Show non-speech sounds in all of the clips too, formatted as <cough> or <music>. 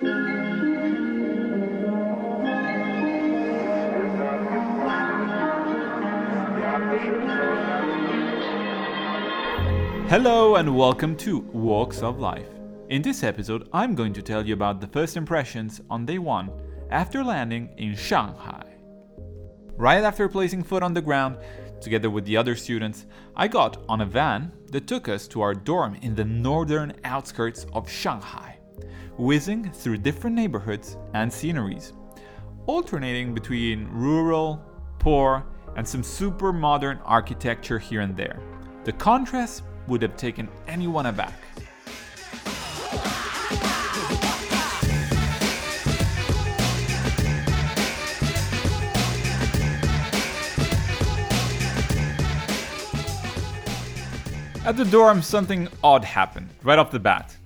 Hello and welcome to Walks of Life. In this episode, I'm going to tell you about the first impressions on day one after landing in Shanghai. Right after placing foot on the ground, together with the other students, I got on a van that took us to our dorm in the northern outskirts of Shanghai, whizzing through different neighborhoods and sceneries, alternating between rural, poor, and some super modern architecture here and there. The contrast would have taken anyone aback. At the dorm, something odd happened right off the bat.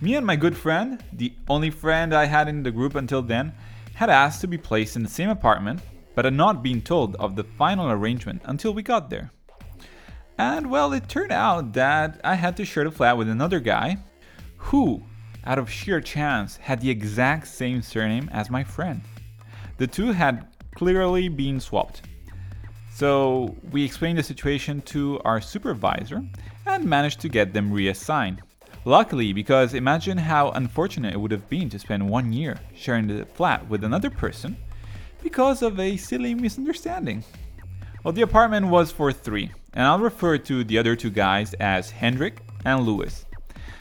Me and my good friend, the only friend I had in the group until then, had asked to be placed in the same apartment, but had not been told of the final arrangement until we got there. And well, it turned out that I had to share the flat with another guy who, out of sheer chance, had the exact same surname as my friend. The two had clearly been swapped. So we explained the situation to our supervisor and managed to get them reassigned. Luckily, because imagine how unfortunate it would have been to spend one year sharing the flat with another person because of a silly misunderstanding. Well, the apartment was for three, and I'll refer to the other two guys as Hendrik and Lewis.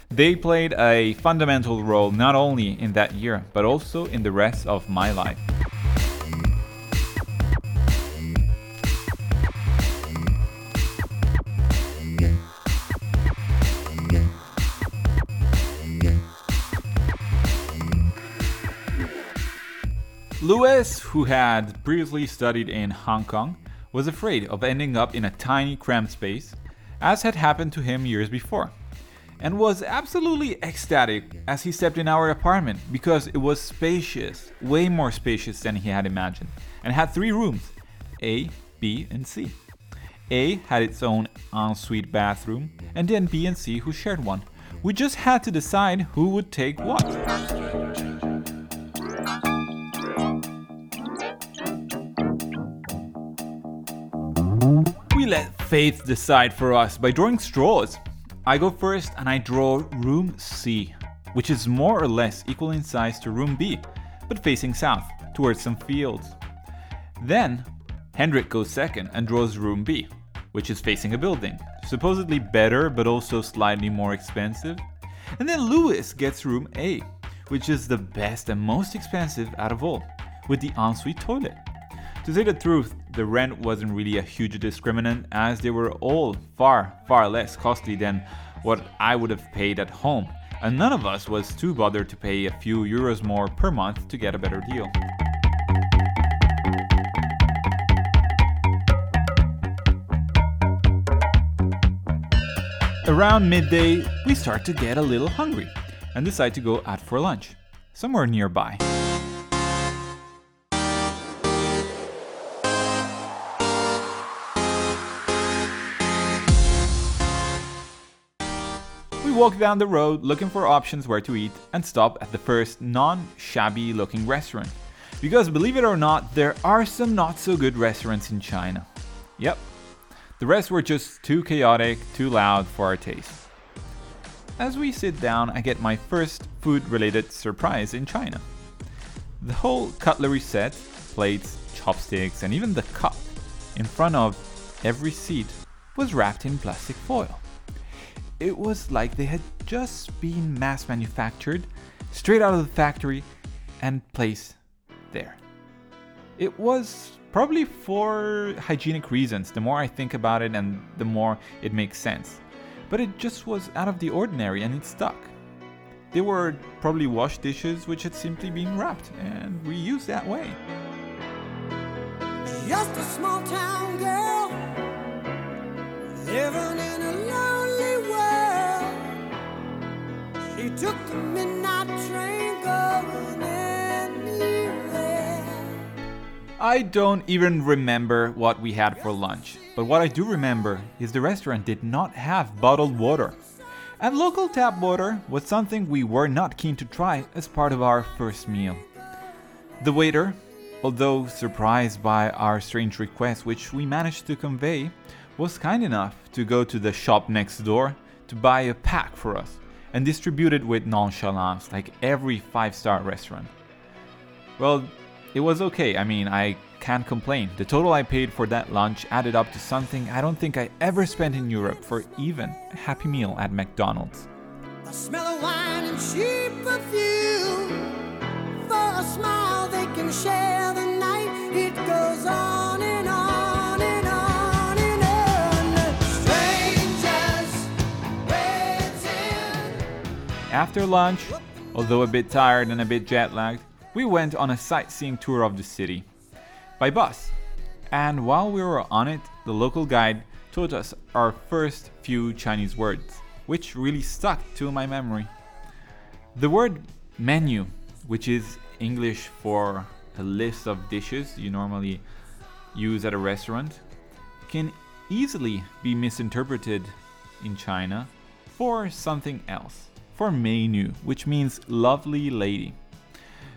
They played a fundamental role not only in that year, but also in the rest of my life. Lewis, who had previously studied in Hong Kong, was afraid of ending up in a tiny cramped space, as had happened to him years before, and was absolutely ecstatic as he stepped in our apartment because it was spacious, way more spacious than he had imagined, and had three rooms A, B, and C. A had its own ensuite bathroom, and then B and C who shared one. We just had to decide who would take what. Faith decide for us by drawing straws. I go first and I draw room C, which is more or less equal in size to room B, but facing south, towards some fields. Then, Hendrik goes second and draws room B, which is facing a building, supposedly better but also slightly more expensive. And then Lewis gets room A, which is the best and most expensive out of all, with the ensuite toilet. To say the truth, the rent wasn't really a huge discriminant as they were all far, far less costly than what I would have paid at home, and none of us was too bothered to pay a few euros more per month to get a better deal. Around midday, we start to get a little hungry and decide to go out for lunch, somewhere nearby. Walk down the road looking for options where to eat and stop at the first non shabby looking restaurant. Because believe it or not, there are some not so good restaurants in China. Yep, the rest were just too chaotic, too loud for our taste. As we sit down, I get my first food related surprise in China. The whole cutlery set, plates, chopsticks, and even the cup in front of every seat was wrapped in plastic foil. It was like they had just been mass manufactured, straight out of the factory, and placed there. It was probably for hygienic reasons. The more I think about it, and the more it makes sense. But it just was out of the ordinary and it stuck. They were probably washed dishes which had simply been wrapped and reused that way. Just a small town girl living I don't even remember what we had for lunch, but what I do remember is the restaurant did not have bottled water. And local tap water was something we were not keen to try as part of our first meal. The waiter, although surprised by our strange request, which we managed to convey, was kind enough to go to the shop next door to buy a pack for us and distribute it with nonchalance like every five star restaurant. Well, it was okay. I mean, I can't complain. The total I paid for that lunch added up to something I don't think I ever spent in Europe for even a happy meal at McDonald's. The smell of wine and cheap perfume. For a smile, they can share the night. It goes on and on After lunch, although a bit tired and a bit jet lagged, we went on a sightseeing tour of the city by bus. And while we were on it, the local guide taught us our first few Chinese words, which really stuck to my memory. The word menu, which is English for a list of dishes you normally use at a restaurant, can easily be misinterpreted in China for something else, for menu, which means lovely lady.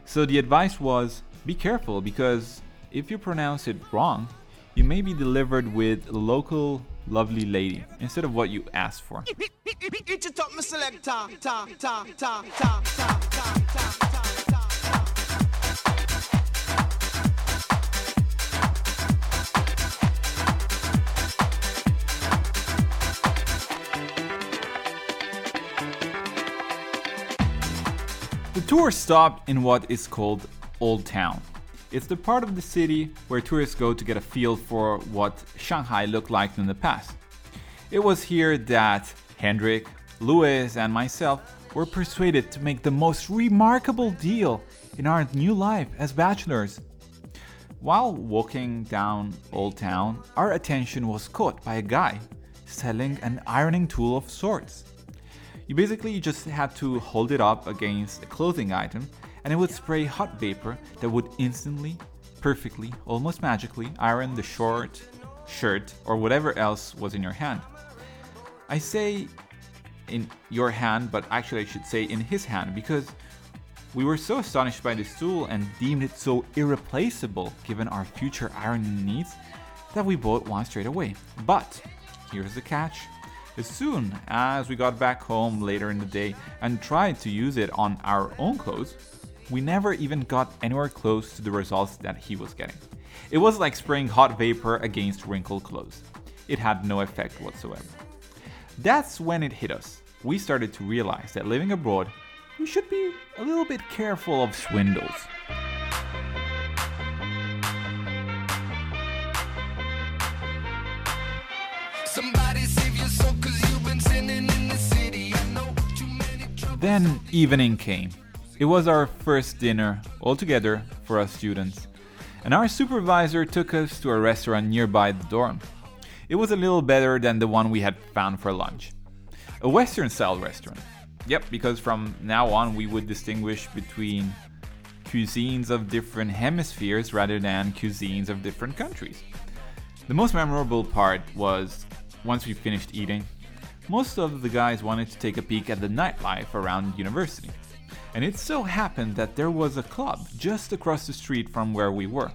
So the advice was be careful because if you pronounce it wrong, you may be delivered with local lovely lady instead of what you asked for. <laughs> tour stopped in what is called Old Town. It's the part of the city where tourists go to get a feel for what Shanghai looked like in the past. It was here that Hendrik, Lewis, and myself were persuaded to make the most remarkable deal in our new life as bachelors. While walking down Old Town, our attention was caught by a guy selling an ironing tool of sorts. You basically just had to hold it up against a clothing item and it would spray hot vapor that would instantly, perfectly, almost magically iron the short, shirt, or whatever else was in your hand. I say in your hand, but actually I should say in his hand because we were so astonished by this tool and deemed it so irreplaceable given our future ironing needs that we bought one straight away. But here's the catch. As soon as we got back home later in the day and tried to use it on our own clothes, we never even got anywhere close to the results that he was getting. It was like spraying hot vapor against wrinkled clothes. It had no effect whatsoever. That's when it hit us. We started to realize that living abroad, we should be a little bit careful of swindles. Somebody Then evening came. It was our first dinner all together for us students, and our supervisor took us to a restaurant nearby the dorm. It was a little better than the one we had found for lunch. A Western style restaurant. Yep, because from now on we would distinguish between cuisines of different hemispheres rather than cuisines of different countries. The most memorable part was once we finished eating, most of the guys wanted to take a peek at the nightlife around university. And it so happened that there was a club just across the street from where we were,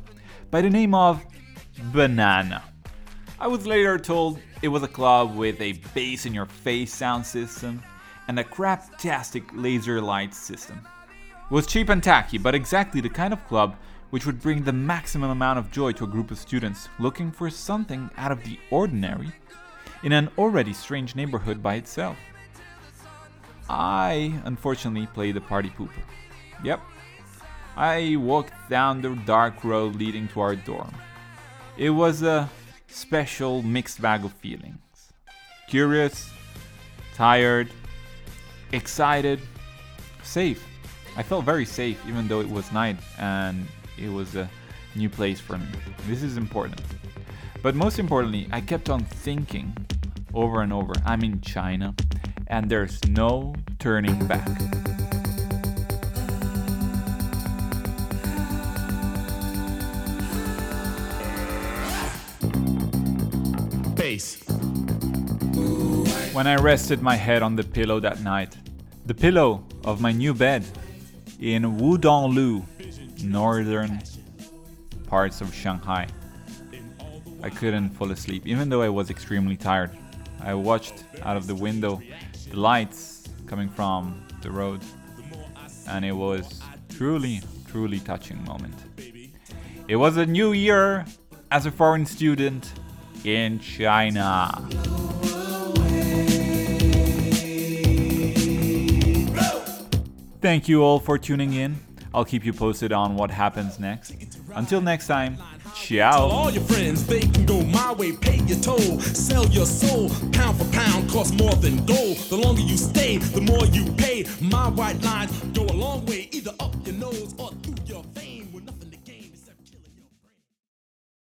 by the name of Banana. I was later told it was a club with a bass in your face sound system and a craptastic laser light system. It was cheap and tacky, but exactly the kind of club which would bring the maximum amount of joy to a group of students looking for something out of the ordinary in an already strange neighborhood by itself. I unfortunately played the party pooper. Yep. I walked down the dark road leading to our dorm. It was a special mixed bag of feelings curious, tired, excited, safe. I felt very safe even though it was night and it was a new place for me. This is important. But most importantly, I kept on thinking over and over I'm in China and there's no turning back. Bass. when I rested my head on the pillow that night. The pillow of my new bed in Wudonglu, northern parts of Shanghai. I couldn't fall asleep, even though I was extremely tired. I watched out of the window the lights coming from the road, and it was truly, truly touching moment. It was a new year as a foreign student in China. Thank you all for tuning in. I'll keep you posted on what happens next. Until next time, ciao. All your friends, they can go my way, pay your toll, sell your soul. Pound for pound costs more than gold. The longer you stay, the more you pay. My white lines go a long way, either up your nose or